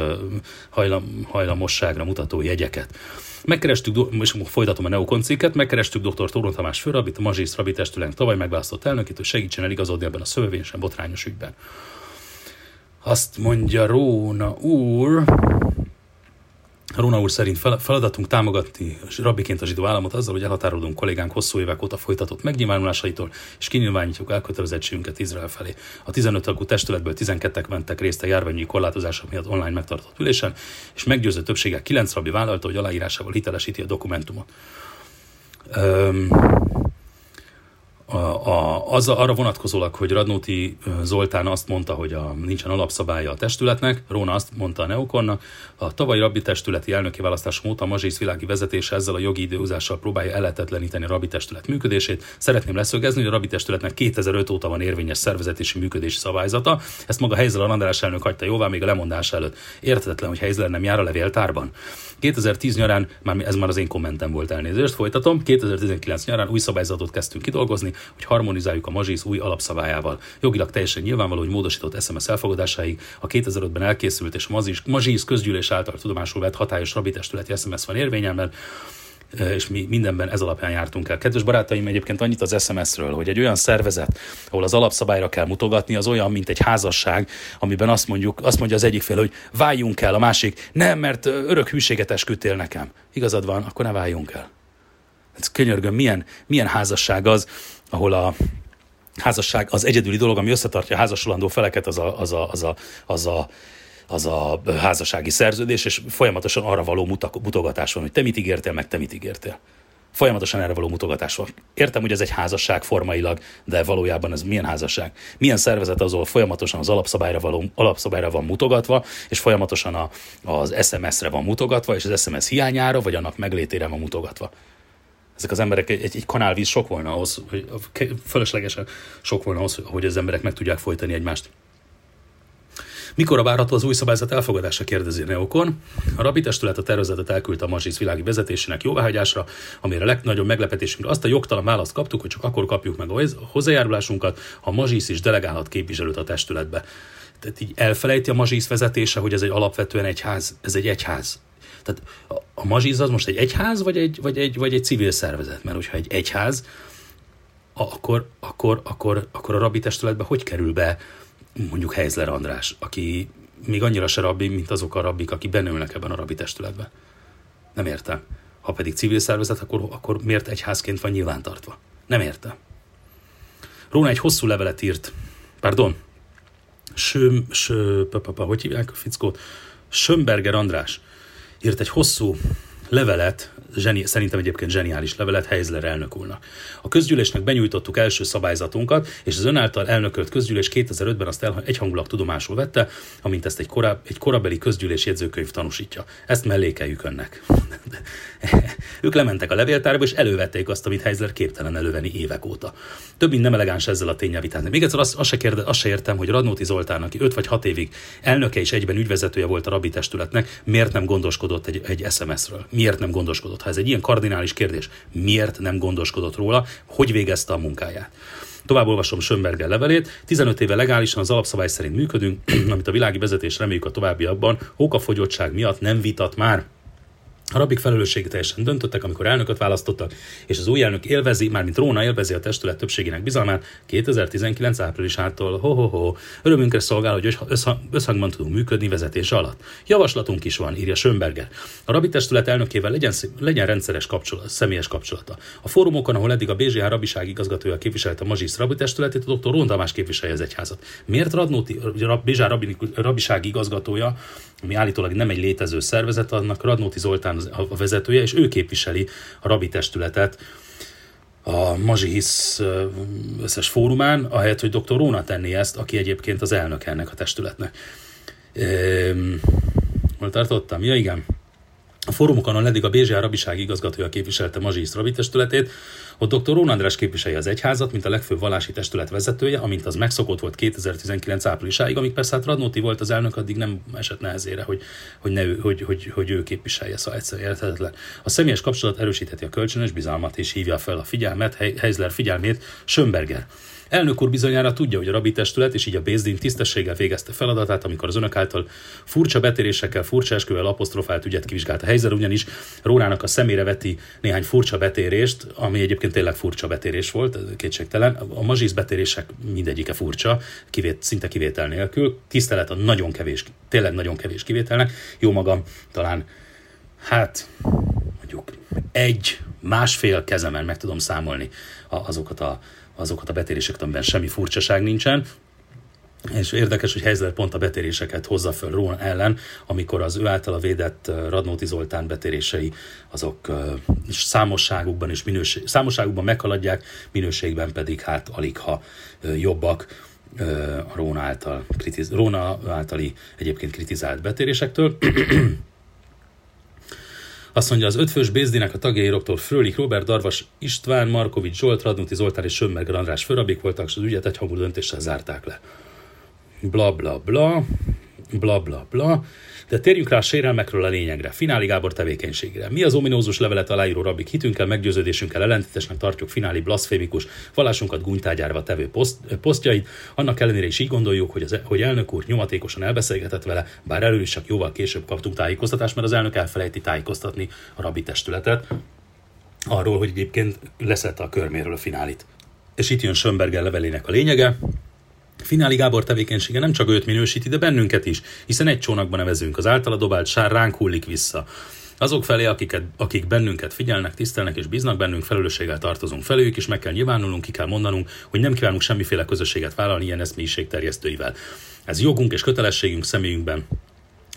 hajlam, hajlamosságra mutató jegyeket. Megkerestük, és folytatom a neokoncikket, megkerestük dr. Tóron Tamás Főrabit, a Mazsisz Rabi testülenk tavaly megválasztott elnökét, hogy segítsen eligazodni ebben a szövevényesen botrányos ügyben. Azt mondja Róna úr, Róna úr szerint feladatunk támogatni rabbiként a zsidó államot azzal, hogy elhatárolunk kollégánk hosszú évek óta folytatott megnyilvánulásaitól, és kinyilvánítjuk elkötelezettségünket Izrael felé. A 15 tagú testületből 12-ek mentek részt a járványi korlátozások miatt online megtartott ülésen, és meggyőző többséggel 9 rabbi vállalta, hogy aláírásával hitelesíti a dokumentumot. Um, a, a, az arra vonatkozólag, hogy Radnóti Zoltán azt mondta, hogy a, nincsen alapszabálya a testületnek, Róna azt mondta a Neokonnak, a tavalyi rabbi testületi elnöki választás óta Mazsész világi vezetése ezzel a jogi időhúzással próbálja eletetleníteni a rabbi testület működését. Szeretném leszögezni, hogy a rabbi testületnek 2005 óta van érvényes szervezetési működési szabályzata. Ezt maga Helyzel András elnök hagyta jóvá még a lemondás előtt. Érthetetlen, hogy Helyzel nem jár a levéltárban. 2010 nyarán, már ez már az én kommentem volt elnézést, folytatom, 2019 nyarán új szabályzatot kezdtünk kidolgozni, hogy harmonizáljuk a Mazsisz új alapszabályával. Jogilag teljesen nyilvánvaló, hogy módosított SMS elfogadásáig a 2005-ben elkészült és a Mazsisz közgyűlés által tudomásul vett hatályos rabitestületi SMS van érvényemben, és mi mindenben ez alapján jártunk el. Kedves barátaim, egyébként annyit az SMS-ről, hogy egy olyan szervezet, ahol az alapszabályra kell mutogatni, az olyan, mint egy házasság, amiben azt mondjuk, azt mondja az egyik fél, hogy váljunk el, a másik, nem, mert örök hűséget esküdtél nekem. Igazad van, akkor ne váljunk el. Ez könyörgöm, milyen, milyen házasság az, ahol a házasság az egyedüli dolog, ami összetartja a házasulandó feleket, az a, az a, az a, az a az a házassági szerződés, és folyamatosan arra való mutogatás van, hogy te mit ígértél, meg te mit ígértél. Folyamatosan erre való mutogatás van. Értem, hogy ez egy házasság formailag, de valójában ez milyen házasság? Milyen szervezet az, ahol folyamatosan az alapszabályra, való, alapszabályra van mutogatva, és folyamatosan a, az SMS-re van mutogatva, és az SMS hiányára, vagy annak meglétére van mutogatva ezek az emberek egy, egy kanálvíz sok volna ahhoz, hogy fölöslegesen sok volna ahhoz, hogy az emberek meg tudják folytani egymást. Mikor várható az új szabályzat elfogadása, kérdezi Neokon. A Rabi testület a tervezetet elküldte a Mazsisz világi vezetésének jóváhagyásra, amire a legnagyobb meglepetésünkre azt a jogtalan választ kaptuk, hogy csak akkor kapjuk meg a hozzájárulásunkat, ha a is delegálhat képviselőt a testületbe. Tehát így elfelejti a Mazsisz vezetése, hogy ez egy alapvetően egyház, ez egy egyház. Tehát a Mazsisz az most egy egyház, vagy egy, vagy egy, vagy egy civil szervezet? Mert hogyha egy egyház, akkor, akkor, akkor, akkor a rabbi testületbe hogy kerül be mondjuk Heizler András, aki még annyira se rabbi, mint azok a rabbik, akik benne ülnek ebben a rabbi testületben. Nem értem. Ha pedig civil szervezet, akkor, akkor miért egyházként van nyilvántartva? Nem értem. Róna egy hosszú levelet írt, pardon, Söm, sö, papa, hogy hívják a fickót? Sömberger András írt egy hosszú levelet, zseni, szerintem egyébként zseniális levelet Heizler elnök úrnak. A közgyűlésnek benyújtottuk első szabályzatunkat, és az ön által elnökölt közgyűlés 2005-ben azt el, egyhangulag tudomásul vette, amint ezt egy, koráb, egy korabeli közgyűlés jegyzőkönyv tanúsítja. Ezt mellékeljük önnek. ők lementek a levéltárba, és elővették azt, amit Heizler képtelen elővenni évek óta. Több mint nem elegáns ezzel a tényel vitázni. Még egyszer azt, azt, se kérde, azt se értem, hogy Radnóti Zoltán, aki 5 vagy 6 évig elnöke és egyben ügyvezetője volt a rabbi testületnek, miért nem gondoskodott egy, egy SMS-ről? Miért nem gondoskodott? Ha ez egy ilyen kardinális kérdés, miért nem gondoskodott róla? Hogy végezte a munkáját? Tovább olvasom Schönberger levelét. 15 éve legálisan az alapszabály szerint működünk, amit a világi vezetés reméljük a továbbiakban, hókafogyottság miatt nem vitat már. A rabik teljesen döntöttek, amikor elnököt választottak, és az új elnök élvezi, mármint Róna élvezi a testület többségének bizalmát 2019 áprilisától. Ho-ho-ho. Örömünkre szolgál, hogy összhangban tudunk működni vezetése alatt. Javaslatunk is van, írja Schönberger. A rabi testület elnökével legyen, legyen rendszeres kapcsolat, személyes kapcsolata. A fórumokon, ahol eddig a BZH rabiság igazgatója képviselte a Mazsisz rabi testületét, a dr. Rondamás képviselje az egyházat. Miért Radnóti, BZH rabiság igazgatója ami állítólag nem egy létező szervezet, annak Radnóti Zoltán a vezetője, és ő képviseli a rabi testületet a Mazsihisz összes fórumán, ahelyett, hogy dr. Róna tenné ezt, aki egyébként az elnök ennek a testületnek. Ehm, hol tartottam? Ja, igen. A fórumokon, eddig a BZA rabiság igazgatója képviselte Mazsisz Rabi testületét, ott dr. Rón András képviselje az egyházat, mint a legfőbb vallási testület vezetője, amint az megszokott volt 2019 áprilisáig, amíg persze hát Radnóti volt az elnök, addig nem esett nehezére, hogy, hogy, ne, hogy, hogy, hogy ő képviselje, szóval egyszerűen érthetetlen. A személyes kapcsolat erősítheti a kölcsönös bizalmat és hívja fel a figyelmet, Heizler figyelmét, Schönberger. Elnök úr bizonyára tudja, hogy a rabi testület és így a Bézdin tisztességgel végezte feladatát, amikor az önök által furcsa betérésekkel, furcsa esküvel apostrofált ügyet kivizsgált a helyzet, ugyanis Rónának a szemére veti néhány furcsa betérést, ami egyébként tényleg furcsa betérés volt, kétségtelen. A mazsisz betérések mindegyike furcsa, kivét, szinte kivétel nélkül. Tisztelet a nagyon kevés, tényleg nagyon kevés kivételnek. Jó magam, talán hát mondjuk egy, másfél kezemen meg tudom számolni azokat a azokat a betéréseket, amiben semmi furcsaság nincsen, és érdekes, hogy helyzet pont a betéréseket hozza föl Rón ellen, amikor az ő általa védett Radnóti Zoltán betérései azok számosságukban és minőség, számosságukban meghaladják, minőségben pedig hát alig ha jobbak a Róna, által, kritiz, Róna általi egyébként kritizált betérésektől. Azt mondja, az ötfős Bézdinek a tagjai dr. Frölik, Robert Darvas, István, Markovics, Zsolt, Radnuti Zoltán és Sömmerger András Főrabik voltak, és az ügyet egyhangú döntéssel zárták le. Bla bla bla, bla bla bla. De térjünk rá a sérelmekről a lényegre, Fináli Gábor tevékenységére. Mi az ominózus levelet aláíró rabik hitünkkel, meggyőződésünkkel ellentétesnek tartjuk Fináli blaszfémikus, vallásunkat gúnytágyárva tevő poszt, posztjait. Annak ellenére is így gondoljuk, hogy, az, hogy elnök úr nyomatékosan elbeszélgetett vele, bár előbb is csak jóval később kaptunk tájékoztatást, mert az elnök elfelejti tájékoztatni a rabbi testületet arról, hogy egyébként leszette a körméről a finálit. És itt jön Schönberger levelének a lényege, Fináli Gábor tevékenysége nem csak őt minősíti, de bennünket is, hiszen egy csónakban nevezünk, az általa dobált sár ránk hullik vissza. Azok felé, akiket, akik bennünket figyelnek, tisztelnek és bíznak bennünk, felelősséggel tartozunk felőjük, és meg kell nyilvánulnunk, ki kell mondanunk, hogy nem kívánunk semmiféle közösséget vállalni ilyen eszmélyiség terjesztőivel. Ez jogunk és kötelességünk személyünkben,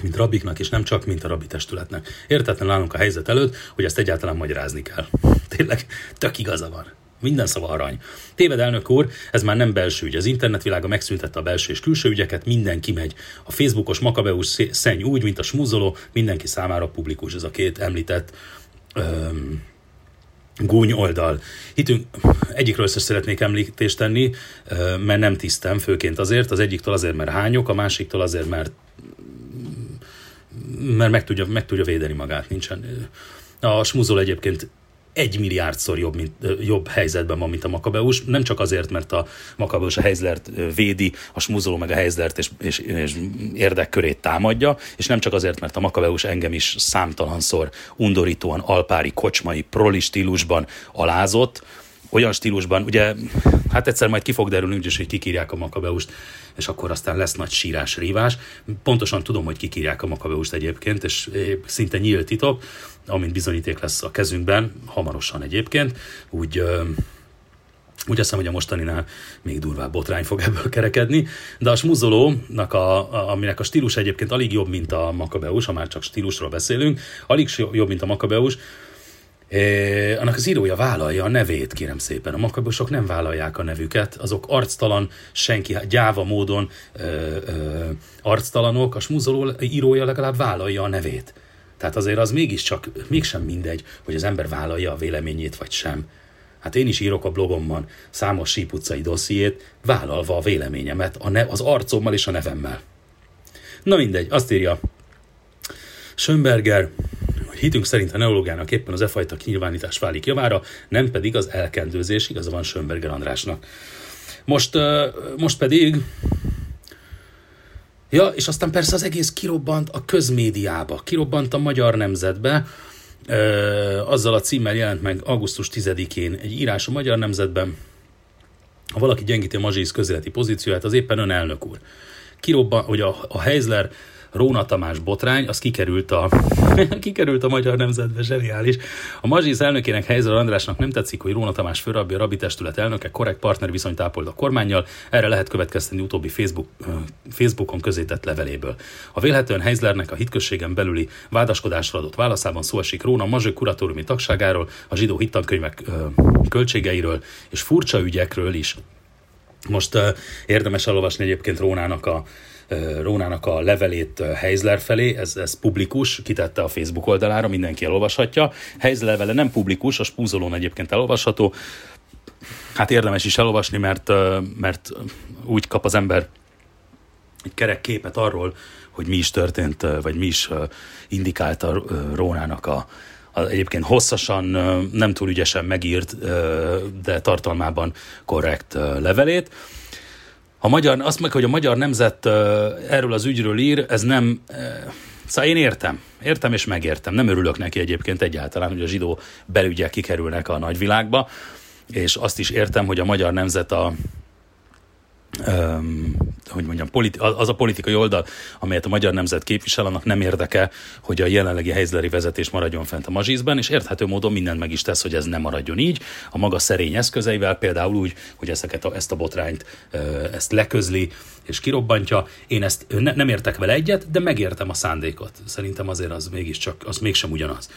mint rabiknak, és nem csak, mint a rabi testületnek. Értetlen állunk a helyzet előtt, hogy ezt egyáltalán magyarázni kell. Tényleg, tök igaza van. Minden szava arany. Téved elnök úr, ez már nem belső ügy. Az internetvilága megszüntette a belső és külső ügyeket, mindenki megy. A Facebookos makabeus szenny úgy, mint a smuzoló, mindenki számára publikus ez a két említett öm, gúny oldal. Hitünk, egyikről össze szeretnék említést tenni, mert nem tisztem, főként azért, az egyiktől azért, mert hányok, a másiktól azért, mert mert meg tudja, meg tudja védeni magát, nincsen. A smuzol egyébként egy milliárdszor jobb, mint, jobb helyzetben van, mint a Makabeus. Nem csak azért, mert a Makabeus a Heizlert védi, a smuzoló meg a Heizlert és, és, és érdekkörét támadja, és nem csak azért, mert a Makabeus engem is számtalanszor undorítóan alpári, kocsmai, proli stílusban alázott, olyan stílusban, ugye, hát egyszer majd ki fog derülni, úgyis, hogy kikírják a Makabeust, és akkor aztán lesz nagy sírás, rívás. Pontosan tudom, hogy kikírják a Makabeust egyébként, és szinte nyílt titok, amint bizonyíték lesz a kezünkben, hamarosan egyébként, úgy úgy hiszem, hogy a mostaninál még durvább botrány fog ebből kerekedni, de a smuzolónak, a, aminek a stílus egyébként alig jobb, mint a Makabeus, ha már csak stílusról beszélünk, alig jobb, mint a Makabeus, É, annak az írója vállalja a nevét, kérem szépen. A makabosok nem vállalják a nevüket, azok arctalan, senki, gyáva módon ö, ö, arctalanok, a smuzoló írója legalább vállalja a nevét. Tehát azért az mégiscsak, mégsem mindegy, hogy az ember vállalja a véleményét vagy sem. Hát én is írok a blogomban számos sípucai dossziét, vállalva a véleményemet a ne- az arcommal és a nevemmel. Na mindegy, azt írja Schönberger, hogy hitünk szerint a neológiának éppen az e fajta kinyilvánítás válik javára, nem pedig az elkendőzés, igaza van Schönberger Andrásnak. Most, most pedig Ja, és aztán persze az egész kirobbant a közmédiába, kirobbant a magyar nemzetbe, azzal a címmel jelent meg augusztus 10-én egy írás a Magyar Nemzetben, ha valaki gyengíti a Mazsisz közéleti pozícióját, az éppen ön elnök úr. Kirobban, hogy a, a Heizler Róna Tamás botrány, az kikerült a, kikerült a magyar nemzetbe, zseniális. A Mazsiz elnökének Helyzer Andrásnak nem tetszik, hogy Róna Tamás főrabbi, a Rabi testület elnöke korrekt partner viszonyt ápolt a kormányjal, erre lehet következteni utóbbi Facebook, Facebookon közétett leveléből. A vélhetően Heizlernek a hitközségen belüli vádaskodásra adott válaszában szó esik Róna Mazső kuratóriumi tagságáról, a zsidó hittankönyvek költségeiről és furcsa ügyekről is. Most uh, érdemes elolvasni egyébként Rónának a Rónának a levelét Heizler felé, ez, ez publikus, kitette a Facebook oldalára, mindenki elolvashatja. Heizler levele nem publikus, a spúzolón egyébként elolvasható. Hát érdemes is elolvasni, mert, mert úgy kap az ember egy kerek képet arról, hogy mi is történt, vagy mi is indikálta Rónának a, a egyébként hosszasan, nem túl ügyesen megírt, de tartalmában korrekt levelét. A magyar, azt meg, hogy a magyar nemzet erről az ügyről ír, ez nem... Szóval én értem, értem és megértem. Nem örülök neki egyébként egyáltalán, hogy a zsidó belügyek kikerülnek a nagyvilágba, és azt is értem, hogy a magyar nemzet a, um, hogy mondjam, politi- az a politikai oldal, amelyet a magyar nemzet képvisel, annak nem érdeke, hogy a jelenlegi helyzleri vezetés maradjon fent a mazsízben, és érthető módon mindent meg is tesz, hogy ez nem maradjon így. A maga szerény eszközeivel, például úgy, hogy ezeket a, ezt a botrányt ezt leközli és kirobbantja. Én ezt ne, nem értek vele egyet, de megértem a szándékot. Szerintem azért az mégiscsak, az mégsem ugyanaz.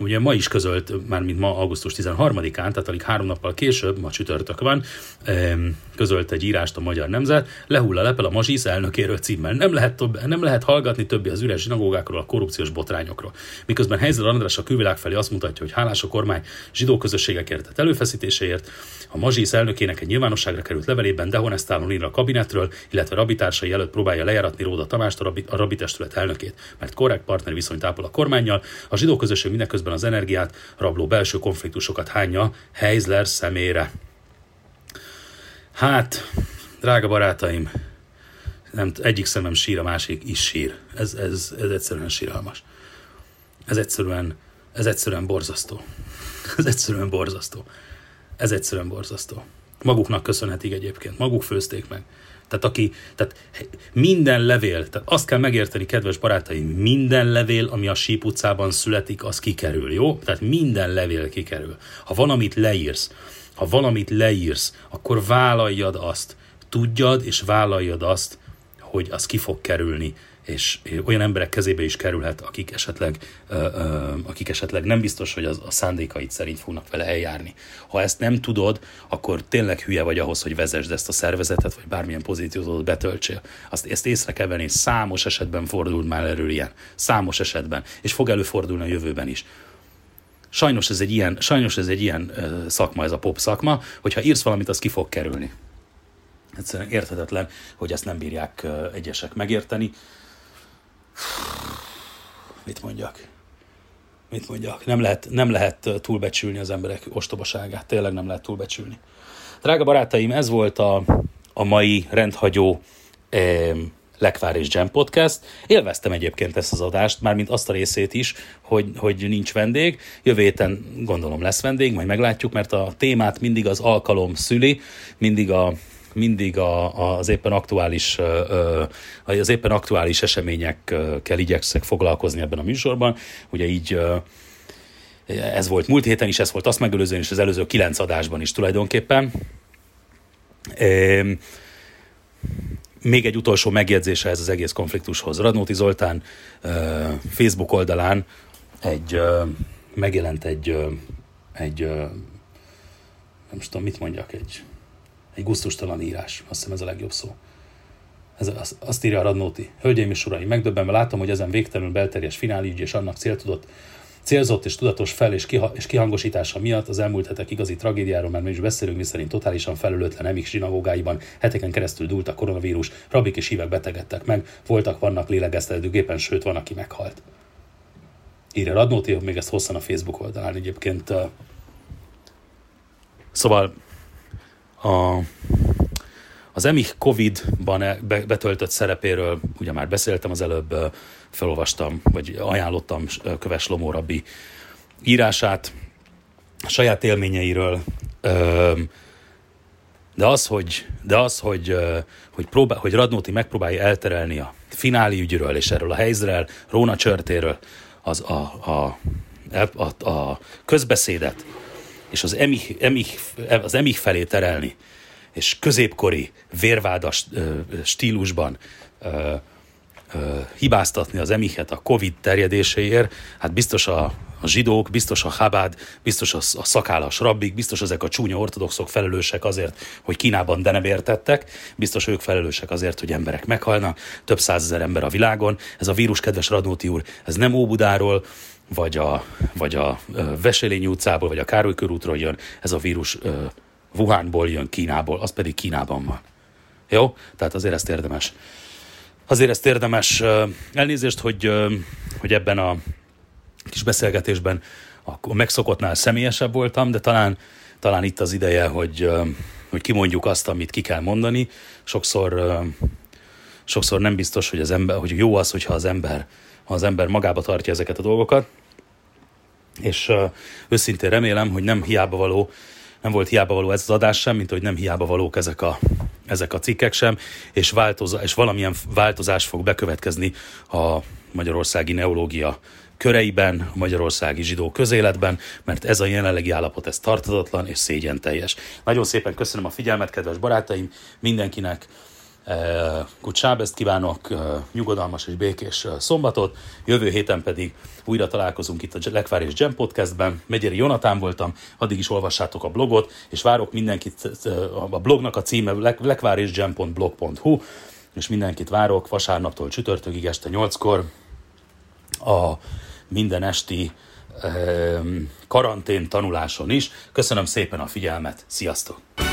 Ugye ma is közölt, már mint ma augusztus 13-án, tehát alig három nappal később, ma csütörtök van, közölt egy írást a Magyar Nemzet, lehull a lepel a Mazsisz elnökéről címmel. Nem lehet, több, nem lehet hallgatni többi az üres zsinagógákról, a korrupciós botrányokról. Miközben Helyzel András a külvilág felé azt mutatja, hogy hálás a kormány zsidó közösségekért tett előfeszítéseért, a Mazsisz elnökének egy nyilvánosságra került levelében dehonestálon ír a kabinetről, illetve rabitársai előtt próbálja lejáratni Róda Tamást, a, rabi, a rabitestület elnökét, mert korrekt partner viszonyt ápol a kormányjal. A zsidó közösség mindeközben az energiát rabló belső konfliktusokat hányja Heizler szemére. Hát, drága barátaim, nem, egyik szemem sír, a másik is sír. Ez, ez, ez egyszerűen síralmas. Ez egyszerűen, ez egyszerűen borzasztó. Ez egyszerűen borzasztó. Ez egyszerűen borzasztó. Maguknak köszönhetik egyébként. Maguk főzték meg. Tehát, aki, tehát minden levél, tehát azt kell megérteni, kedves barátaim, minden levél, ami a Síp utcában születik, az kikerül, jó? Tehát minden levél kikerül. Ha van, amit leírsz, ha valamit leírsz, akkor vállaljad azt. Tudjad és vállaljad azt, hogy az ki fog kerülni, és olyan emberek kezébe is kerülhet, akik esetleg, akik esetleg nem biztos, hogy az, a szándékait szerint fognak vele eljárni. Ha ezt nem tudod, akkor tényleg hülye vagy ahhoz, hogy vezesd ezt a szervezetet, vagy bármilyen pozíciót betöltsél. Azt, ezt észre kell venni, számos esetben fordult már erről ilyen. Számos esetben. És fog előfordulni a jövőben is. Sajnos ez egy ilyen, sajnos ez egy ilyen szakma, ez a pop szakma, hogyha írsz valamit, az ki fog kerülni. Egyszerűen érthetetlen, hogy ezt nem bírják egyesek megérteni. Mit mondjak? Mit mondjak? Nem lehet, nem lehet túlbecsülni az emberek ostobaságát. Tényleg nem lehet túlbecsülni. Drága barátaim, ez volt a, a mai rendhagyó eh, Lekvár és Jam Podcast. Élveztem egyébként ezt az adást, mármint azt a részét is, hogy, hogy nincs vendég. Jövő héten gondolom lesz vendég, majd meglátjuk, mert a témát mindig az alkalom szüli, mindig a, mindig a, az éppen aktuális az éppen aktuális eseményekkel igyekszek foglalkozni ebben a műsorban. Ugye így ez volt múlt héten is, ez volt azt megelőzően, és az előző kilenc adásban is tulajdonképpen. Még egy utolsó megjegyzése ez az egész konfliktushoz. Radnóti Zoltán Facebook oldalán egy, megjelent egy, egy nem tudom, mit mondjak, egy, egy guztustalan írás. Azt hiszem ez a legjobb szó. Ez, az, azt írja a Radnóti. Hölgyeim és uraim, megdöbbenve látom, hogy ezen végtelenül belterjes finálügy és annak céltudott Célzott és tudatos fel- és, kiha- és kihangosítása miatt az elmúlt hetek igazi tragédiáról, mert mi is beszélünk, miszerint totálisan felülőtlen emik zsinagógáiban heteken keresztül dúlt a koronavírus, rabik és hívek betegedtek meg, voltak, vannak lélegeztető gépen, sőt van, aki meghalt. írja Radnóti, még ezt hosszan a Facebook oldalán egyébként. Szóval a, az EMIH Covid-ban e, betöltött szerepéről, ugye már beszéltem az előbb, felolvastam, vagy ajánlottam Köves Lomó Rabbi írását, a saját élményeiről, de az, hogy, de az, hogy, hogy, próbál, hogy Radnóti megpróbálja elterelni a fináli ügyről és erről a helyzről, Róna csörtéről az a, a, a, a közbeszédet, és az emih, emih, az emih felé terelni, és középkori vérvádas stílusban hibáztatni az emihet a Covid terjedéséért, hát biztos a, a zsidók, biztos a Habád, biztos a, a szakállas rabbik, biztos ezek a csúnya ortodoxok felelősek azért, hogy Kínában de nem értettek, biztos ők felelősek azért, hogy emberek meghalnak, több százezer ember a világon. Ez a vírus, kedves Radnóti úr, ez nem Óbudáról, vagy a, vagy a Veselényi utcából, vagy a Károly körútról jön, ez a vírus Wuhanból jön Kínából, az pedig Kínában van. Jó? Tehát azért ezt érdemes. Azért ezt érdemes elnézést, hogy, hogy ebben a kis beszélgetésben a megszokottnál személyesebb voltam, de talán, talán itt az ideje, hogy, hogy kimondjuk azt, amit ki kell mondani. Sokszor, sokszor nem biztos, hogy, az ember, hogy jó az, hogyha az ember, ha az ember magába tartja ezeket a dolgokat. És őszintén remélem, hogy nem hiába való, nem volt hiába való ez az adás sem, mint hogy nem hiába valók ezek a, ezek a cikkek sem, és, változ, és valamilyen változás fog bekövetkezni a magyarországi neológia köreiben, a magyarországi zsidó közéletben, mert ez a jelenlegi állapot, ez tartatatlan és szégyen teljes. Nagyon szépen köszönöm a figyelmet, kedves barátaim, mindenkinek Eh, kívánok, eh, nyugodalmas és békés eh, szombatot, jövő héten pedig újra találkozunk itt a Lekvár és Jam podcastben. Megyeri Jonatán voltam, addig is olvassátok a blogot, és várok mindenkit, a blognak a címe lekvárisjam.blog.hu, és mindenkit várok vasárnaptól csütörtökig este 8-kor a minden esti karantén tanuláson is. Köszönöm szépen a figyelmet, sziasztok!